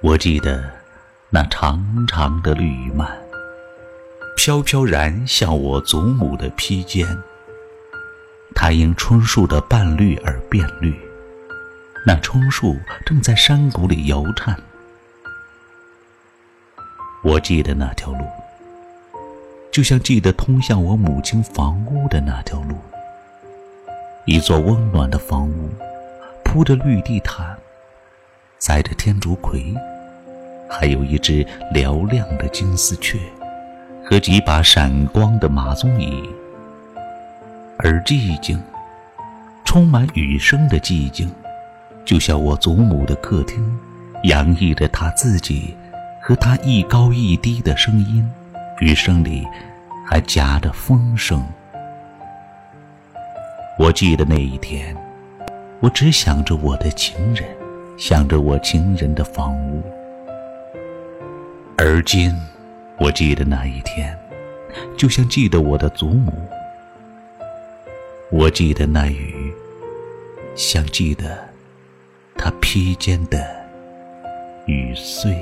我记得那长长的绿蔓，飘飘然向我祖母的披肩。它因椿树的半绿而变绿，那椿树正在山谷里摇颤。我记得那条路，就像记得通向我母亲房屋的那条路。一座温暖的房屋，铺着绿地毯，栽着天竺葵。还有一只嘹亮的金丝雀，和几把闪光的马鬃椅，而寂静，充满雨声的寂静，就像我祖母的客厅，洋溢着她自己和她一高一低的声音，雨声里还夹着风声。我记得那一天，我只想着我的情人，想着我情人的房屋。而今，我记得那一天，就像记得我的祖母。我记得那雨，像记得他披肩的雨碎。